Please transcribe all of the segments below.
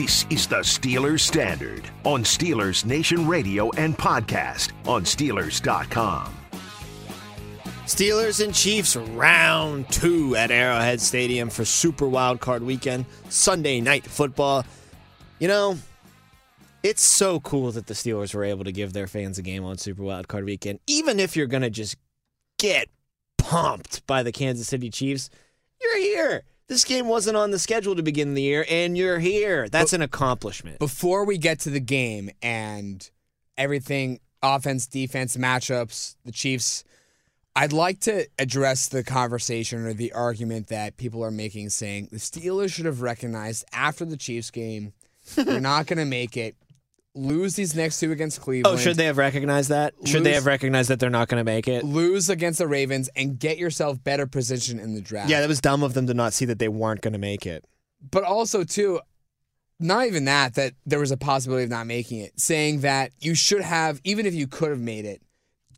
This is the Steelers Standard on Steelers Nation Radio and podcast on Steelers.com. Steelers and Chiefs round two at Arrowhead Stadium for Super Wild Card Weekend, Sunday night football. You know, it's so cool that the Steelers were able to give their fans a game on Super Wild Card Weekend, even if you're going to just get pumped by the Kansas City Chiefs. You're here. This game wasn't on the schedule to begin the year, and you're here. That's an accomplishment. Before we get to the game and everything offense, defense, matchups, the Chiefs, I'd like to address the conversation or the argument that people are making saying the Steelers should have recognized after the Chiefs game, they're not going to make it. Lose these next two against Cleveland. Oh, should they have recognized that? Should they have recognized that they're not going to make it? lose against the Ravens and get yourself better position in the draft? Yeah, that was dumb of them to not see that they weren't going to make it. but also too not even that that there was a possibility of not making it saying that you should have even if you could have made it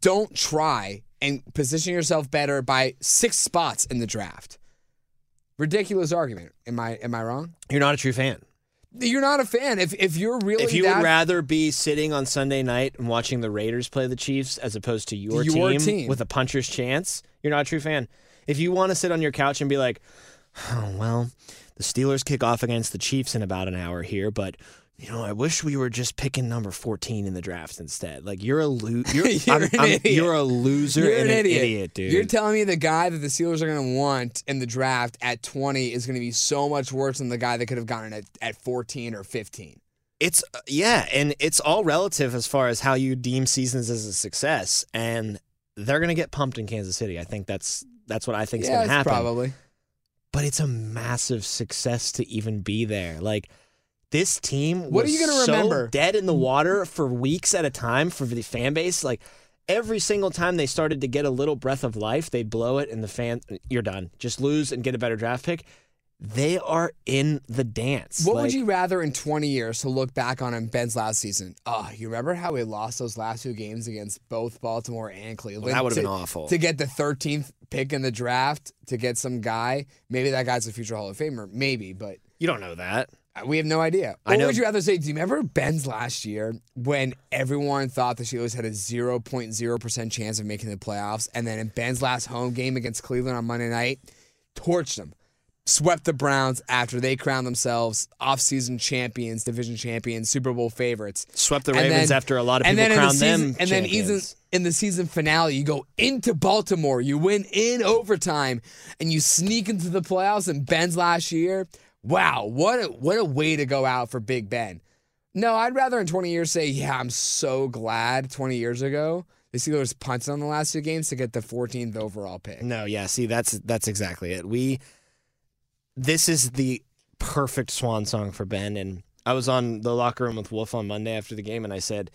don't try and position yourself better by six spots in the draft ridiculous argument am i am i wrong You're not a true fan. You're not a fan if if you're really If you that, would rather be sitting on Sunday night and watching the Raiders play the Chiefs as opposed to your, Your team, team. with a puncher's chance, you're not a true fan. If you want to sit on your couch and be like, oh, well, the Steelers kick off against the Chiefs in about an hour here, but you know, I wish we were just picking number 14 in the draft instead. Like you're a lo- you're, You're I'm- an I'm- idiot. you're a loser you're and an an idiot. idiot, dude. You're telling me the guy that the Steelers are going to want in the draft at 20 is going to be so much worse than the guy that could have gotten it at 14 or 15. It's uh, yeah, and it's all relative as far as how you deem seasons as a success, and they're gonna get pumped in Kansas City. I think that's that's what I think is yeah, gonna happen. probably. But it's a massive success to even be there. Like this team, What are was you gonna so remember? Dead in the water for weeks at a time for the fan base. Like every single time they started to get a little breath of life, they'd blow it, and the fan, you're done. Just lose and get a better draft pick. They are in the dance. What Like, would you rather in 20 years to look back on in Ben's last season? Oh, you remember how we lost those last two games against both Baltimore and Cleveland? Well, that would've been awful. To get the 13th pick in the draft, to get some guy, maybe that guy's a future Hall of Famer, maybe, but You don't know that. Uh, we have no idea. I Or know- would you rather say, do you remember Ben's last year when everyone thought the Steelers had a 0.0% chance of making the playoffs? And then in Ben's last home game against Cleveland on Monday night, torched them. Swept the Browns after they crowned themselves offseason champions, division champions, Super Bowl favorites. Swept the And Ravens then- after a lot of and people then in the crowned them. season, And then even in the season finale, you go into Baltimore, you win in overtime, and you sneak into the playoffs. And Ben's last year, wow, what a what a way to go out for Big Ben. No, I'd rather in 20 years say, yeah, I'm so glad 20 years ago the Steelers punted on the last two games to get the 14th overall pick. No, yeah, see that's that's exactly it. We this is the perfect swan song for Ben and I was on the locker room with Wolf on Monday after the game and I said,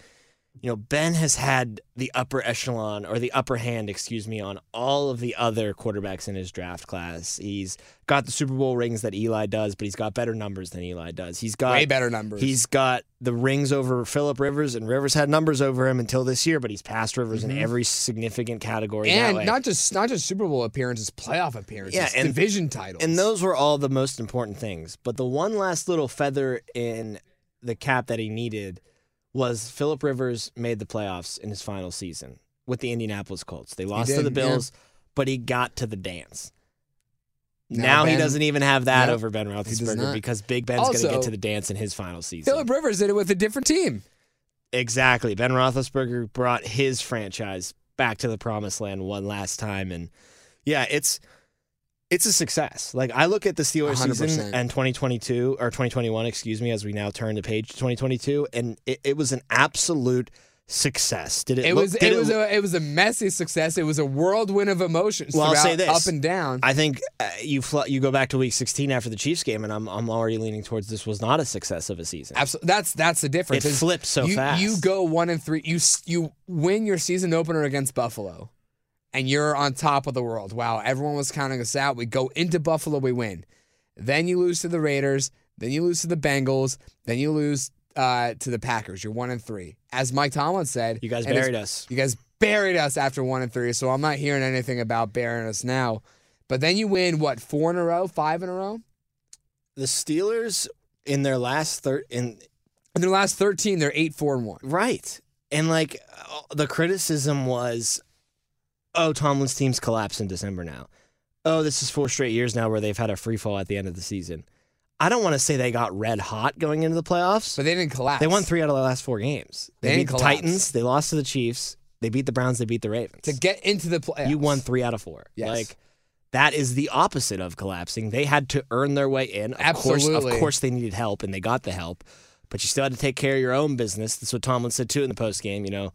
you know, Ben has had the upper echelon or the upper hand, excuse me, on all of the other quarterbacks in his draft class. He's got the Super Bowl rings that Eli does, but he's got better numbers than Eli does. He's got Way better numbers. He's got the rings over Philip Rivers, and Rivers had numbers over him until this year, but he's passed Rivers in every significant category. Mm-hmm. and not just not just Super Bowl appearances, playoff appearances, Yeah, and- division titles. And those were all the most important things. But the one last little feather in the cap that he needed was Philip Rivers made the playoffs in his final season with the Indianapolis Colts. They lost to the yeah. Bills, but he got to the dance. Now Now, he doesn't even have that Yep, over Ben Roethlisberger because Big Ben's going to get to the dance in his final season. Philip Rivers did it with a different team. Exactly. Ben Roethlisberger brought his franchise back to the promised land one last time, and yeah, it's it's a success. Like I look at the Steelers 100%. season and 2022 or 2021, excuse me, as we now turn the page to 2022, and it, it was an absolute success. Did it? It look, was did it was a it was a messy success. It was a whirlwind of emotions Well, I'll say this. up and down. I think uh, you fl- you go back to week 16 after the Chiefs game, and I'm I'm already leaning towards this was not a success of a season. Absolutely, that's that's the difference. It is flipped so you, fast. You go one and three. You you win your season opener against Buffalo, and you're on top of the world. Wow, everyone was counting us out. We go into Buffalo, we win. Then you lose to the Raiders. Then you lose to the Bengals. Then you lose uh, to the Packers. You're one and three. As Mike Tomlin said, You guys buried us. You guys buried us after one and three. So I'm not hearing anything about burying us now. But then you win what four in a row, five in a row. The Steelers in their last third in In their last 13, they're 8 4 and 1. right, and like uh, the criticism was, oh, Tomlin's team's collapsed in December now. Oh, this is four straight years now where they've had a free fall at the end of the season. I don't want to say they got red hot going into the playoffs. But they didn't collapse. They won three out of the last four games. They, They beat the. Titans. They lost to the Chiefs. They beat the Browns. They beat the Ravens. To get into the playoffs. You won three out of four. Yes. Like that is the opposite of collapsing. They had to earn their way in. Of course, Absolutely. of course, they needed help, and they got the help. But you still had to take care of your own business. That's what Tomlin said too in the post game. You know,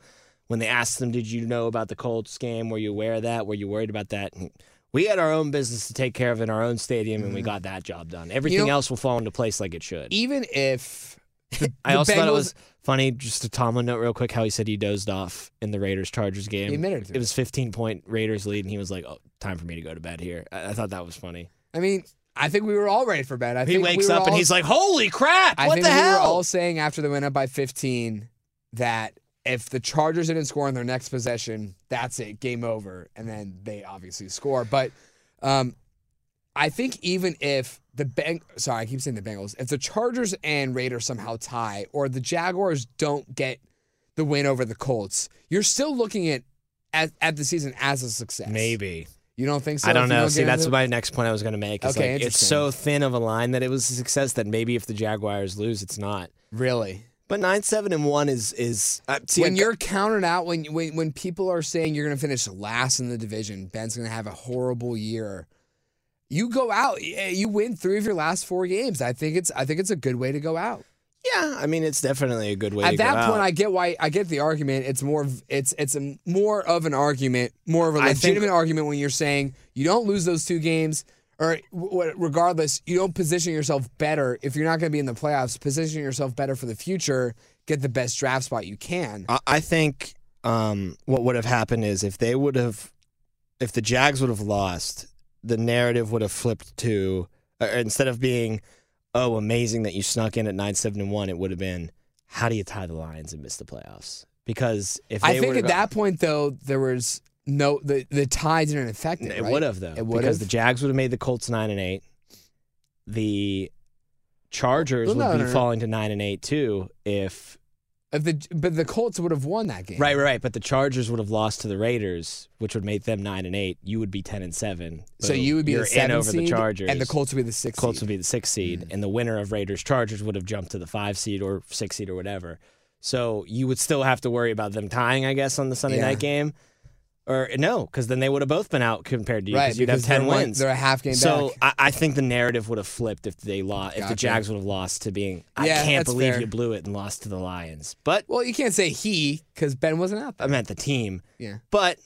when they asked him, "Did you know about the Colts game? Were you aware of that? Were you worried about that?" And we had our own business to take care of in our own stadium, and we got that job done. Everything Mm-hmm. know- else will fall into place like it should. Even if. the- I the also thought it Bengals- was funny, just a Tomlin note real quick, how he said he dozed off in the Raiders Chargers game. He admitted to it was 15 point Raiders lead, and he was like, "Oh, time for me to go to bed here." I, I thought that was funny. I mean, I think we were all ready for bed. I He think wakes we were up and he's like, "Holy crap! I what think the we were all saying after they went up by 15 that if the Chargers didn't score in their next possession, that's it, game over. And then they obviously score. But um, I think even if the Beng, sorry, I keep saying the Bengals, if the Chargers and Raiders somehow tie, or the Jaguars don't get the win over the Colts, you're still looking at at, at the season as a success. Maybe you don't think so? I don't know. See, that's into- my next point I was going to make. Is Okay, like, it's so thin of a line that it was a success that maybe if the Jaguars lose, it's not. really. But nine, seven, and one is is uh, see, when you're counted out, when when when people are saying you're going to finish last in the division, Ben's going to have a horrible year. You go out, you win three of your last four games. I think it's I think it's a good way to go out. yeah, I mean, it's definitely a good way. To go out. At that point, out. I get why I get the argument. It's more of it's it's a more of an argument, more of a I think- legitimate argument when you're saying you don't lose those two games, or regardless, you don't position yourself better if you're not going to be in the playoffs. Position yourself better for the future. Get the best draft spot you can. I, think um, what would have happened is if they would have, if the Jags would have lost, the narrative would have flipped to uh, instead of being, oh, amazing that you snuck in at nine seven and one, it would have been, how do you tie the Lions and miss the playoffs? Because if I think at got- that point though there was no the the tie didn't affect it. It right? would have though, It would because the Jags would have made the Colts nine and eight. The Chargers Well, no, would be no, no. falling to nine and eight too if If the but the Colts would have won that game. right, right, right. But the Chargers would have lost to the Raiders, which would make them nine and eight. You would be ten and seven. So you would be the seven in over seed, the Chargers, and the Colts would be the six. Colts seed. would be the six seed, mm. and the winner of Raiders Chargers would have jumped to the five seed or six seed or whatever. So you would still have to worry about them tying, I guess, on the Sunday Yeah. night game. Or no, because then they would have both been out compared to you. right. Because you'd have ten they're one- wins. They're a half game So. I, I think the narrative would have flipped if they lost. If the Jags would have lost to being, I Yeah, can't believe fair. you blew it and lost to the Lions. But Well, you can't say he because Ben wasn't out There. I meant the team. Yeah, But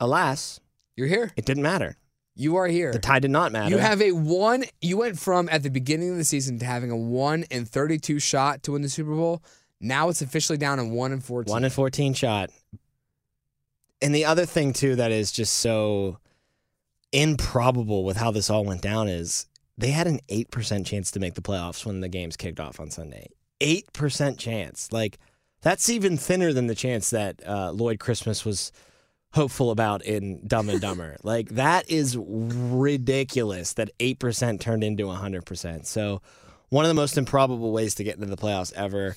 alas, you're here. it didn't matter. You are here. The tie did not matter. You have a one. You went from at the beginning of the season to having a one and thirty-two shot to win the Super Bowl. Now it's officially down to one and fourteen. one and fourteen shot. And the other thing too that is just so improbable with how this all went down is they had an eight percent chance to make the playoffs when the games kicked off on Sunday. Eight percent chance, like that's even thinner than the chance that uh, Lloyd Christmas was hopeful about in Dumb and Dumber. like that is ridiculous that eight percent turned into hundred percent. So one of the most improbable ways to get into the playoffs ever.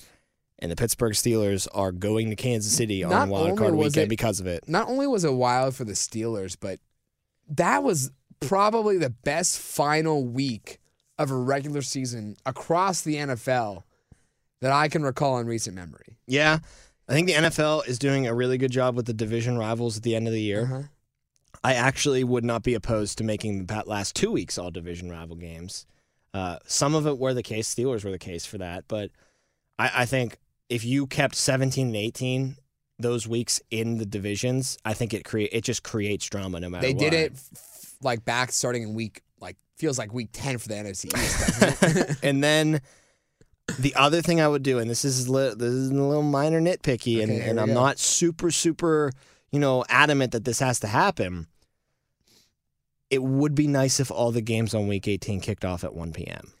And the Pittsburgh Steelers are going to Kansas City on Not wild card weekend it- because of it. not only was it wild for the Steelers, but that was probably the best final week of a regular season across the NFL that I can recall in recent memory. Yeah, I think the NFL is doing a really good job with the division rivals at the end of the year. Uh-huh. I actually would not be opposed to making the last two weeks all division rival games. Uh, some of it were the case. Steelers were the case for that, but I, I think if you kept 17 and 18 those weeks in the divisions, I think it create it just creates drama no matter. They did it f- like back starting in week like feels like week 10 for the NFC East. and then the other thing I would do, and this is li- this is a little minor nitpicky, and, Okay, here and I'm go. not super super you know adamant that this has to happen. It would be nice if all the games on Week 18 kicked off at 1 p.m.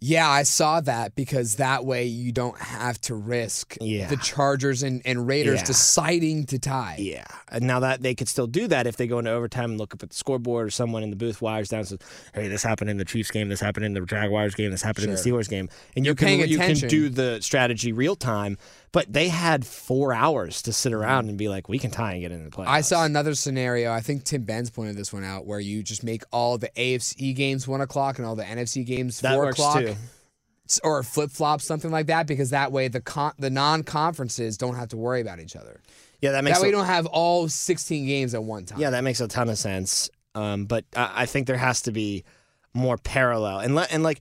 Yeah, I saw that because that way you don't have to risk Yeah. the Chargers and, and Raiders Yeah. deciding to tie. Yeah. And now that they could still do that if they go into overtime and look up at the scoreboard or someone in the booth wires down and says, Hey, this happened in the Chiefs game, this happened in the Jaguars game, this happened in the Sure. Steelers game. And You're you can paying you can do the strategy real time. But they had four hours to sit around and be like, We can tie and get into the playoffs. I saw another scenario. I think Tim Benz pointed this one out, where you just make all the AFC games one o'clock and all the NFC games that four o'clock, too. Or flip flop something like that, because that way the con- the non conferences don't have to worry about each other. Yeah, that makes That way a- you don't have all sixteen games at one time. Yeah, that makes a ton of sense. Um, but I, I think there has to be more parallel. And le- and like,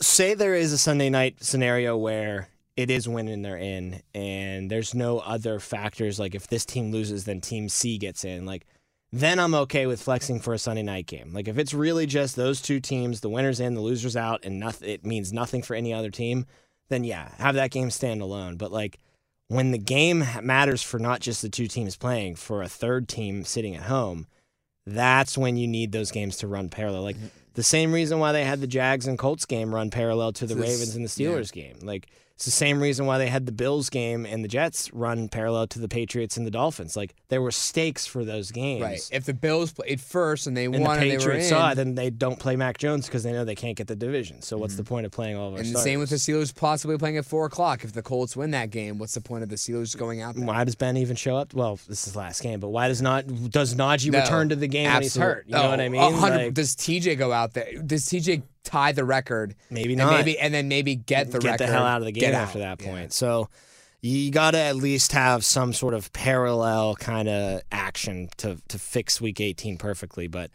say there is a Sunday night scenario where it is winning they're in, and there's no other factors like if this team loses, then Team C gets in. Like, then I'm okay with flexing for a Sunday night game. Like if it's really just those two teams, the winners in, the losers out, and nothing, it means nothing for any other team. Then yeah, have that game stand alone. But like when the game matters for not just the two teams playing, for a third team sitting at home, that's when you need those games to run parallel. Like mm-hmm. the same reason why they had the Jags and Colts game run parallel to the This- Ravens and the yeah. Steelers game. Like it's the same reason why they had the Bills game and the Jets run parallel to the Patriots and the Dolphins. Like there were stakes for those games. Right. If the Bills played first and they And won the and they were Patriots in, saw it, then they don't play Mac Jones because they know they can't get the division. So what's the mm-hmm. point of playing all of our and the same with the starters? Steelers possibly playing at four o'clock. If the Colts win that game, what's the point of the Steelers going out there? Why does Ben even show up? Well, this is the last game, but why does not does Najee No, return to the game absolutely. when he's hurt? You know what I Oh, mean? 100 Like, does TJ go out there? Does TJ tie the record? maybe and not. maybe and then maybe get the get record. the hell out of the game after that Yeah. point. So you got to at least have some sort of parallel kind of action to to fix Week 18 perfectly, but.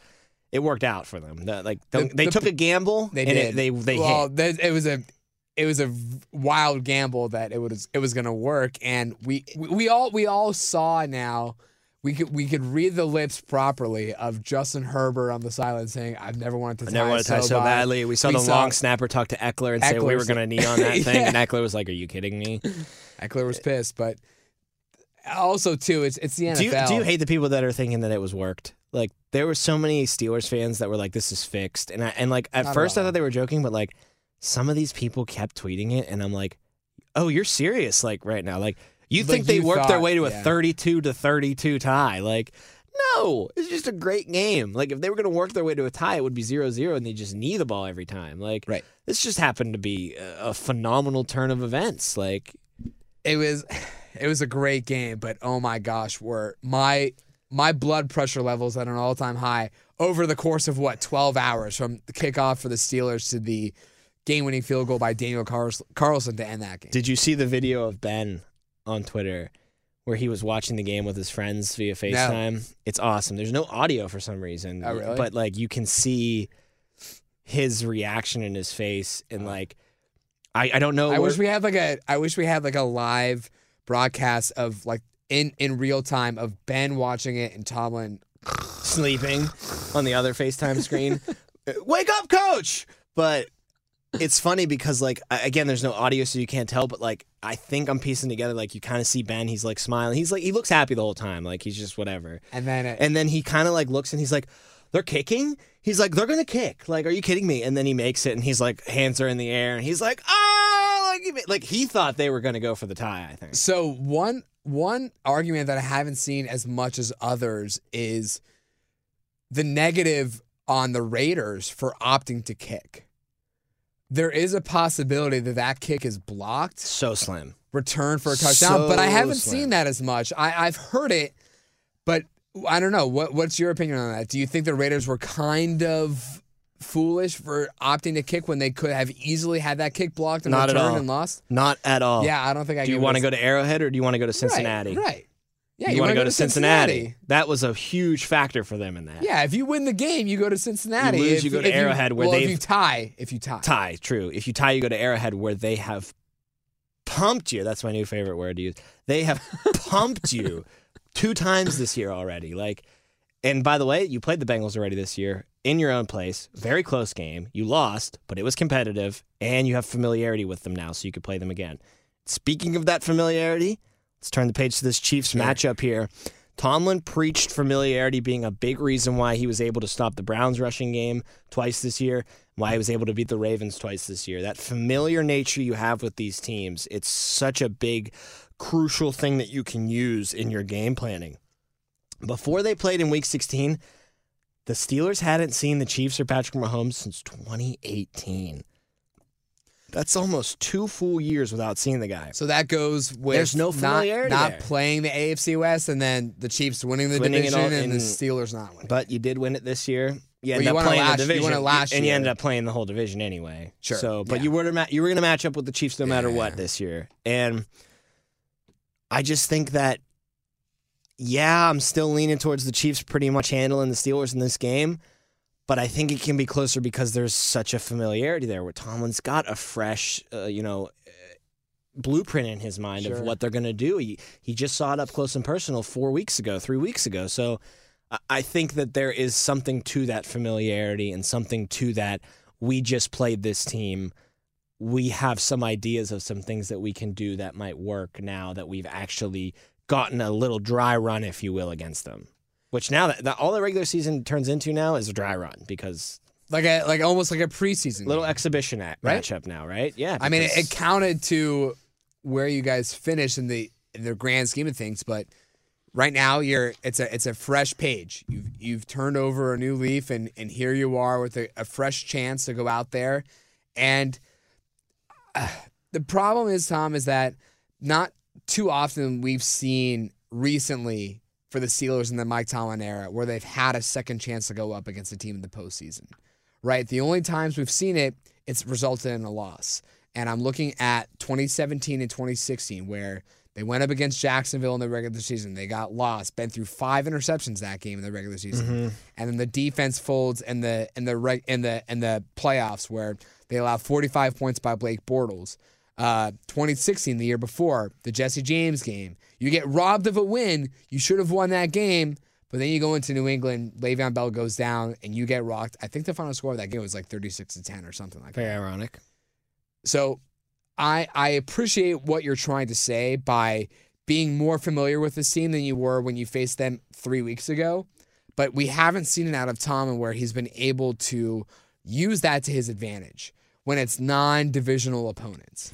It worked out for them. The- like The- they the- took a gamble. They and did. It, they they well, hit. it was a it was a wild gamble that it was it was going to work, and we, we we all we all saw now. We could we could read the lips properly of Justin Herbert on the sideline saying, "I've never wanted to tie, never want to tie so bad." badly. We saw We the saw- long snapper talk to Ekeler and say we were going to knee on that thing, Yeah. and Ekeler was like, "Are you kidding me?" Ekeler was pissed, but also too, it's it's the NFL. Do you, do you hate the people that are thinking that it was worked? Like there were so many Steelers fans that were like, "This is fixed," and I, and like at Not at first I thought they were joking, but like some of these people kept tweeting it, and I'm like, "Oh, you're serious?" Like right now, like you Like, think they you worked their way to a yeah. 32 to 32 tie? Like. No, it's just a great game. Like if they were going to work their way to a tie, it would be 0-0 and they just knee the ball every time. Like Right. this just happened to be a, a phenomenal turn of events. Like it was it was a great game, but oh my gosh, were my my blood pressure levels at an all time high over the course of what twelve hours from the kickoff for the Steelers to the game winning field goal by Daniel Carlson to end that game. Did you see the video of Ben on Twitter where he was watching the game with his friends via FaceTime? It's awesome. There's no audio for some reason. Oh, really? But like you can see his reaction in his face and like I, I don't know I where- wish we had like a I wish we had like a live broadcast of like in in real time of Ben watching it and Tomlin sleeping on the other FaceTime screen. Wake up, coach! But it's funny because like again, there's no audio, so you can't tell. But like I think I'm piecing together. Like you kind of see Ben. He's like smiling. He's like he looks happy the whole time. Like he's just whatever. and then it, And then he kind of like looks and he's like, "They're kicking." He's like, "They're gonna kick." Like, are you kidding me? And then he makes it, and he's like, hands are in the air, and he's like, "Ah!" Like, he like he thought they were gonna go for the tie. I think. So one one argument that I haven't seen as much as others is the negative on the Raiders for opting to kick. There is a possibility that that kick is blocked, So slim. return for a touchdown, So but I haven't slim. seen that as much. I, I've heard it, but I don't know. What what's your opinion on that? Do you think the Raiders were kind of foolish for opting to kick when they could have easily had that kick blocked and Not at returned all. and lost? Not at all. Yeah, I don't think I. Do you want want to go to Arrowhead or do you want to go to Cincinnati? Right. right. Yeah, you, want to go to Cincinnati. That was a huge factor for them in that. Yeah, if you win the game, you go to Cincinnati. You lose, if, you go to if Arrowhead, where well, they've- you tie, if you tie, Tie, true. If you tie, you go to Arrowhead where they have pumped you. That's my new favorite word to use. They have pumped you two times this year already. Like, and by the way, you played the Bengals already this year in your own place. Very close game. You lost, but it was competitive, and you have familiarity with them now, so you could play them again. Speaking of that familiarity, let's turn the page to this Chiefs matchup here. Tomlin preached familiarity being a big reason why he was able to stop the Browns rushing game twice this year, why he was able to beat the Ravens twice this year. That familiar nature you have with these teams, it's such a big, crucial thing that you can use in your game planning. Before they played in week 16, the Steelers hadn't seen the Chiefs or Patrick Mahomes since 2018. That's almost two full years without seeing the guy. So that goes with There's no not, familiarity not there. playing the AFC West and then the Chiefs winning the Winning it division all and the in- Steelers not winning. But you did win it this year. You Well, ended you up won it playing last- the you division, won it last and you year. ended up playing the whole division anyway. Sure, So, but yeah. you were to ma- you were going to match up with the Chiefs no matter what this year, and I just think that yeah, I'm still leaning towards the Chiefs pretty much handling the Steelers in this game. But I think it can be closer because there's such a familiarity there where Tomlin's got a fresh, uh, you know, uh, blueprint in his mind of what they're going to do. He, he just saw it up close and personal four weeks ago, three weeks ago. So I think that there is something to that familiarity and something to that. We just played this team. We have some ideas of some things that we can do that might work now that we've actually gotten a little dry run, if you will, against them. Which now that, that all the regular season turns into now is a dry run because like a like almost like a preseason little game. exhibition at, Right? matchup now, right? Yeah. I mean, it, it counted to where you guys finished in the in the grand scheme of things, but right now you're it's a it's a fresh page. You've you've turned over a new leaf, and and here you are with a, a fresh chance to go out there. And uh, the problem is, Tom, is that not too often we've seen recently for the Steelers in the Mike Tomlin era where they've had a second chance to go up against a team in the postseason right? The only times we've seen it, it's resulted in a loss. And I'm looking at 2017 and 2016, where they went up against Jacksonville in the regular season. They got lost, been through five interceptions that game in the regular season, mm-hmm. and then the defense folds in the in the reg, in the in the playoffs where they allowed 45 points by Blake Bortles. Uh, 2016, the year before, the Jesse James game. You get robbed of a win. You should have won that game. But then you go into New England, Le'Veon Bell goes down, and you get rocked. I think the final score of that game was like 36 to 10 or something like that. very ironic. So I I appreciate what you're trying to say by being more familiar with this team than you were when you faced them three weeks ago. But we haven't seen it out of Tomlin where he's been able to use that to his advantage when it's non-divisional opponents.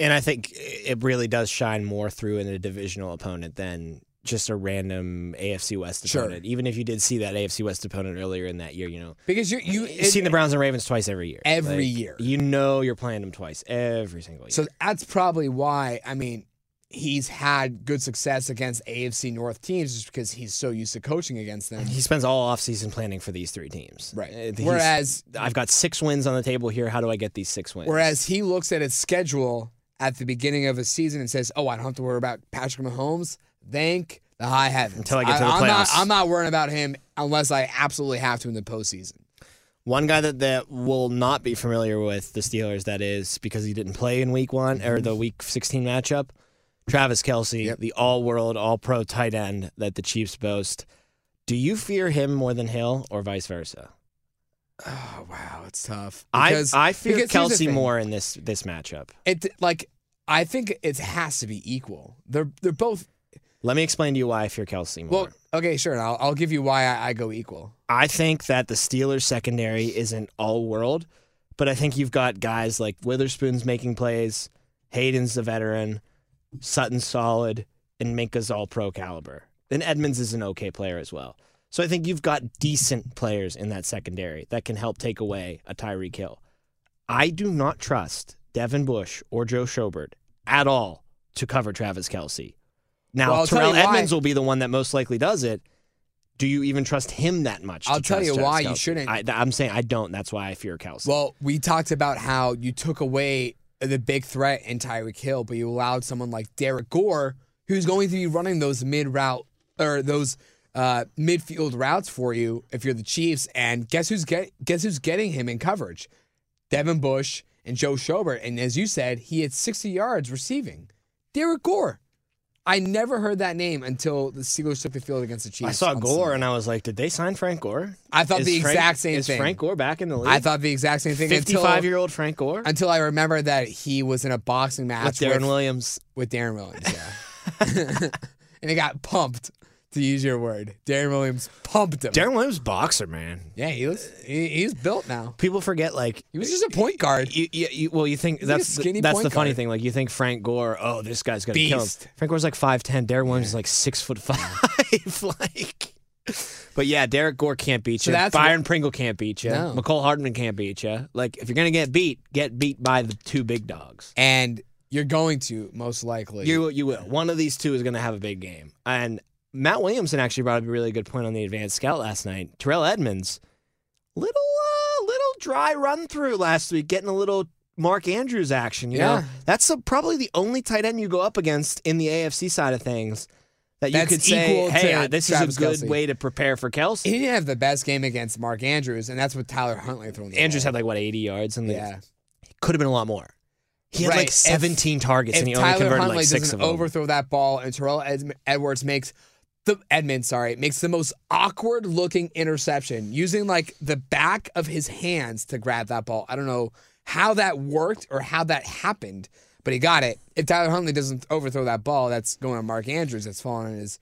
And I think it really does shine more through in a divisional opponent than just a random AFC West Sure. opponent. Even if you did see that AFC West opponent earlier in that year, you know, Because you you you've seen the Browns and Ravens twice every year. Every Like, year. You know you're playing them twice every single year. So that's probably why, I mean, he's had good success against AFC North teams just because he's so used to coaching against them. he spends all offseason planning for these three teams. Right. Uh, he's- Whereas I've got six wins on the table here. How do I get these six wins? whereas he looks at his schedule at the beginning of a season and says, "Oh, I don't have to worry about Patrick Mahomes." Thank the high heavens. Until I get to the not, playoffs. I'm not worrying about him unless I absolutely have to in the postseason. One guy that, that will not be familiar with the Steelers, that is, because he didn't play in week one or the mm-hmm. week 16 matchup, Travis Kelce, Yep. the all world, all pro tight end that the Chiefs boast. Do you fear him more than Hill or vice versa? Oh wow, it's tough. I, Because- I fear here's the Kelce more in this this matchup. It like I think it has to be equal. They're they're both Let me explain to you why I fear Kelce more. well. Okay, sure. I'll I'll give you why I, I go equal. I think that the Steelers secondary isn't all world, but I think you've got guys like Witherspoon's making plays, Haden's the veteran, Sutton's solid, and Minkah's all pro caliber. And Edmunds is an okay player as well. So I think you've got decent players in that secondary that can help take away a Tyreek Hill. I do not trust Devin Bush or Joe Schobert at all to cover Travis Kelce. Now, Well, Terrell you why. Edmunds will be the one that most likely does it. Do you even trust him that much? I'll tell you Travis why you shouldn't. I, I'm saying I don't. That's why I fear Kelce. Well, we talked about how you took away the big threat in Tyreek Hill, but you allowed someone like Derrick Gore, who's going to be running those mid route or those uh, midfield routes for you if you're the Chiefs. And guess who's get guess who's getting him in coverage? Devin Bush and Joe Schobert. And as you said, he had 60 yards receiving. Derrick Gore. I never heard that name until the Steelers took the field against the Chiefs. I saw Gore Sunday. and I was like, did they sign Frank Gore? I thought Is the Frank- exact same is thing. Frank Gore back in the league? I thought the exact same thing until 55 year old Frank Gore until I remember that he was in a boxing match with Deron Williams. with Deron Williams, yeah. and he got pumped to use your word. Deron Williams pumped him. Deron Williams, boxer man. yeah, he was he, he's built now. People forget like He was just a point guard. You, you, you, well, you think a that's the, that's the funny guard. thing. Like you think Frank Gore, oh, this guy's gonna kill him. Beast. Frank Gore's like five ten. Deron Williams is like six foot five. like, but yeah, Derrick Gore can't beat So you. that's Byron Pringle can't beat you. No. Mecole Hardman can't beat you. Like if you're gonna get beat, get beat by the two big dogs. And you're going to most likely. You you will. One of these two is gonna have a big game. And Matt Williamson actually brought up a really good point on the advanced scout last night. Terrell Edmunds, little uh, little dry run through last week, getting a little Mark Andrews action. You Yeah. know, that's a, probably the only tight end you go up against in the AFC side of things that you That's could say, hey, uh, this Travis is a good Kelce. way to prepare for Kelce. he didn't have the best game against Mark Andrews, and that's what Tyler Huntley threw. in the Andrews ball. had like what 80 yards, and yeah. could have been a lot more. He had Right. like If- 17 targets, If and he only Tyler converted Huntley like six doesn't of them. overthrow that ball and Terrell Ed- Edwards makes the Edmund, sorry, makes the most awkward looking interception using like the back of his hands to grab that ball. I don't know how that worked or how that happened, but he got it. If Tyler Huntley doesn't overthrow that ball, that's going on Mark Andrews. That's falling in his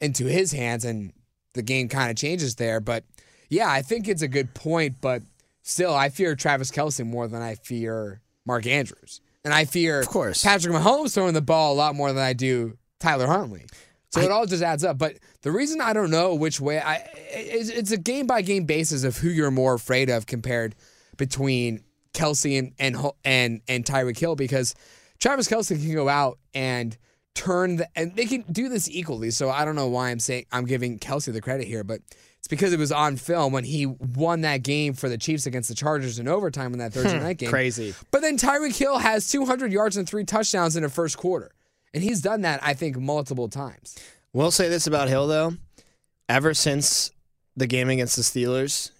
into his hands, and the game kind of changes there. But yeah, I think it's a good point, but still, I fear Travis Kelce more than I fear Mark Andrews. And I fear Of course. Patrick Mahomes throwing the ball a lot more than I do Tyler Huntley. So it all just adds up. But the reason I don't know which way I it's, it's a game by game basis of who you're more afraid of compared between Kelce and and and and Tyreek Hill because Travis Kelce can go out and turn the and they can do this equally. So I don't know why I'm saying I'm giving Kelce the credit here, but it's because it was on film when he won that game for the Chiefs against the Chargers in overtime in that hmm. Thursday night game. Crazy. But then Tyreek Hill has 200 yards and three touchdowns in the first quarter. And he's done that, I think, multiple times. We'll say this about Hill though. Ever since the game against the Steelers,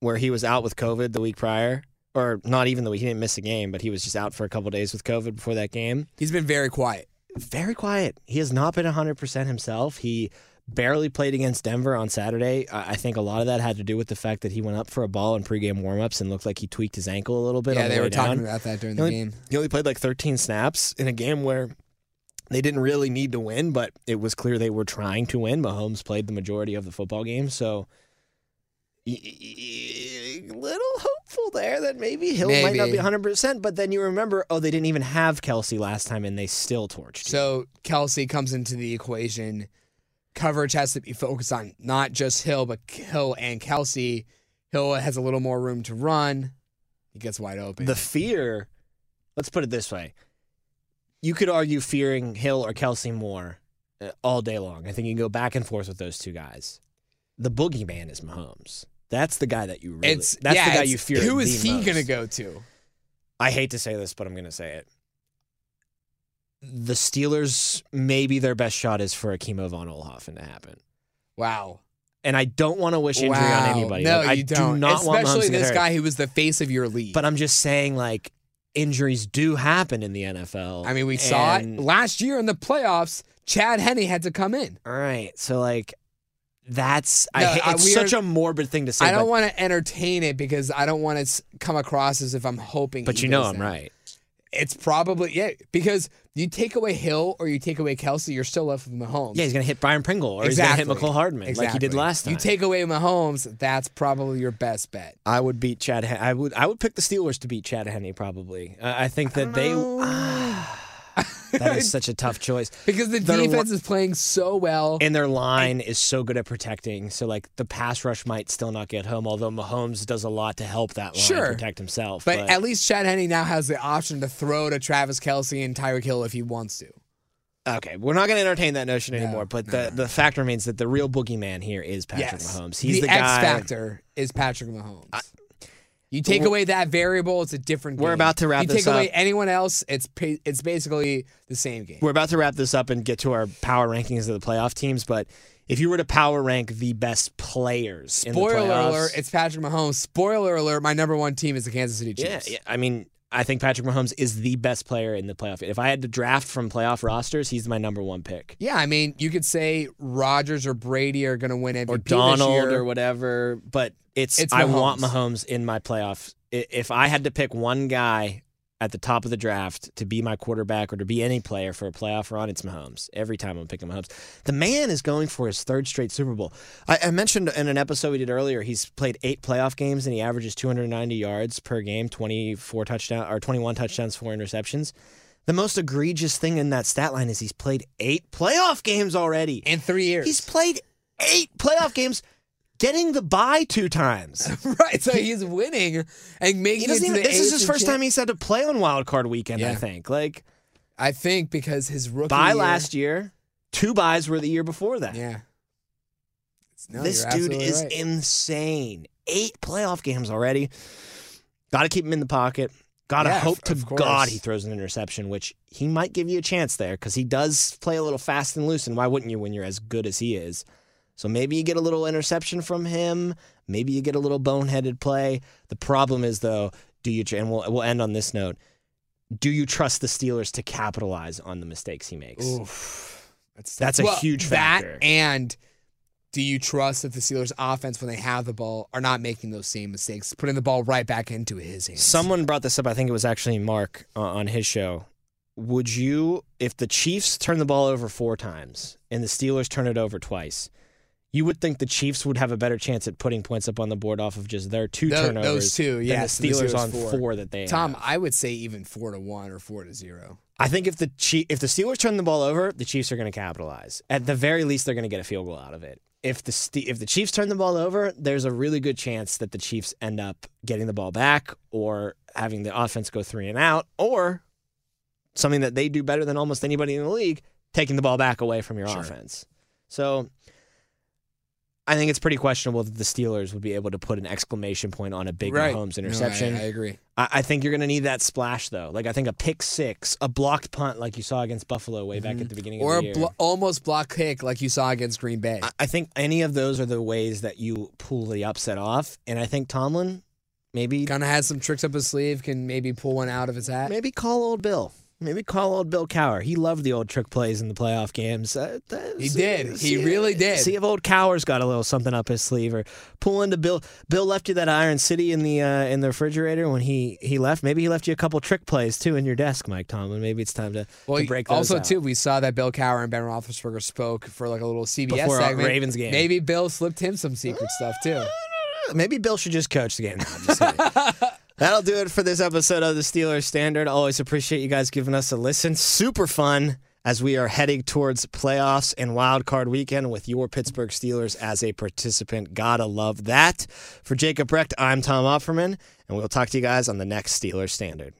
where he was out with COVID the week prior, or not even the week, he didn't miss a game, but he was just out for a couple days with COVID before that game. He's been very quiet. Very quiet. He has not been 100% himself. He barely played against Denver on Saturday. I think a lot of that had to do with the fact that he went up for a ball in pregame warmups and looked like he tweaked his ankle a little bit. yeah, on the they were talking about that during He the only, game. he only played like 13 snaps in a game where they didn't really need to win, but it was clear they were trying to win. Mahomes played the majority of the football game, so little hopeful there that maybe Hill might not be 100%, but then you remember, oh, they didn't even have Kelce last time and they still torched. So Kelce comes into the equation. Coverage has to be focused on not just Hill, but Hill and Kelce. Hill has a little more room to run. He gets wide open. The fear, let's put it this way. You could argue fearing Hill or Kelce more uh, all day long. I think you can go back and forth with those two guys. The boogeyman is Mahomes. That's the guy that you really. it's that's yeah, the guy you fear. Who is he going to go to? I hate to say this, but I'm going to say it. The Steelers, maybe their best shot is for a Kimo von Oelhoffen to happen. Wow. And I don't want to wish injury wow. on anybody. No, Like, I you don't. do not Especially this guy who was the face of your league. But I'm just saying, like, injuries do happen in the NFL. I mean, we saw it last year in the playoffs. Chad Henne had to come in. All right, so like, that's No, I hate, uh, it's such are- a morbid thing to say. I don't want to entertain it because I don't want to come across as if I'm hoping. but you know I'm right. It's probably yeah because you take away Hill or you take away Kelce, you're still left with Mahomes. Yeah, he's gonna hit Byron Pringle or exactly. he's gonna hit Mecole Hardman like he did last time. You take away Mahomes, that's probably your best bet. I would beat Chad. Hen- I would. I would pick the Steelers to beat Chad Henne. Probably. I I think that they. Ah, that is such a tough choice. Because the Their li- defense is playing so well. And their line is so good at protecting. So like the pass rush might still not get home. Although Mahomes does a lot to help that line Sure. protect himself. but, at least Chad Henne now has the option to throw to Travis Kelce and Tyreek Hill if he wants to. okay, we're not going to entertain that notion No, anymore. But no, the the fact remains that the real boogeyman here is Patrick yes. Mahomes. He's the, the, guy. X factor is Patrick Mahomes. You take away that variable, it's a different. Game. We're about to wrap You take away up. anyone else, it's it's basically the same game. We're about to wrap this up and get to our power rankings of the playoff teams. But if you were to power rank the best players in the Spoiler alert, it's Patrick Mahomes. Spoiler alert, my number one team is the Kansas City Chiefs. yeah, Chiefs. yeah, I mean, I think Patrick Mahomes is the best player in the playoff. If I had to draft from playoff rosters, he's my number one pick. Yeah, I mean, you could say Rodgers or Brady are going to win MVP Or this Donald year. or whatever, but it's, It's I want Mahomes. Mahomes in my playoff. If I had to pick one guy at the top of the draft to be my quarterback or to be any player for a playoff run, it's Mahomes. Every time I'm picking Mahomes. The man is going for his third straight Super Bowl. I, I mentioned in an episode we did earlier, he's played eight playoff games and he averages 290 yards per game, 24 touchdowns or 21 touchdowns, four interceptions. The most egregious thing in that stat line is he's played eight playoff games already. In three years. He's played eight playoff games, getting the bye two times. right. So he's winning and making it to even, this is his first time he's had to play on Wild Card Weekend. I think like I think because his rookie bye year- last year, two buys were the year before that. Yeah. No, this dude is right. insane. Eight playoff games already. Got to keep him in the pocket. Got to Yeah, hope to God he throws an interception, which he might give you a chance there because he does play a little fast and loose. And why wouldn't you when you're as good as he is? So maybe you get a little interception from him. Maybe you get a little boneheaded play. The problem is though, do you? And we'll we'll end on this note. Do you trust the Steelers to capitalize on the mistakes he makes? Oof. That's, That's a huge factor. That and do you trust that the Steelers' offense, when they have the ball, are not making those same mistakes, putting the ball right back into his hands? Someone brought this up. I think it was actually Mark uh, on his show. Would you, if the Chiefs turn the ball over four times and the Steelers turn it over twice, you would think the Chiefs would have a better chance at putting points up on the board off of just their two Tho- turnovers those two, yes, the and the Steelers Steelers on four. four. that they Tom, have. I would say even four to one or four to zero. I think if the Chief, if the Steelers turn the ball over, the Chiefs are going to capitalize. At the very least, they're going to get a field goal out of it. If the Ste- if the Chiefs turn the ball over, there's a really good chance that the Chiefs end up getting the ball back or having the offense go three and out, or something that they do better than almost anybody in the league, taking the ball back away from your Sure. offense. So. I think it's pretty questionable that the Steelers would be able to put an exclamation point on a big right. Mahomes No, I- interception. I, agree. I, I think you're going to need that splash though. Like I think a pick six, a blocked punt like you saw against Buffalo way back at mm-hmm. the beginning Or of a the year. blo- almost block kick like you saw against Green Bay. I, I think any of those are the ways that you pull the upset off. And I think Tomlin maybe kind of has some tricks up his sleeve, can maybe pull one out of his hat. maybe call old Bill. Maybe call old Bill Cowher. He loved the old trick plays in the playoff games. Uh, uh, He see- did. He really did. See if old Cowher's got a little something up his sleeve, or pull into Bill. Bill left you that Iron City in the uh, in the refrigerator when he he left. Maybe he left you a couple trick plays too in your desk, Mike Tomlin. Maybe it's time to, Well, to break those also out. too, we saw that Bill Cowher and Ben Roethlisberger spoke for like a little CBS Before segment. Ravens game. Maybe Bill slipped him some secret stuff too. Maybe Bill should just coach the game. No, I'm just kidding. That'll do it for this episode of the Steelers Standard. Always appreciate you guys giving us a listen. Super fun as we are heading towards playoffs and wild card weekend with your Pittsburgh Steelers as a participant. Gotta love that. For Jacob Recht, I'm Tom Offerman, and we'll talk to you guys on the next Steelers Standard.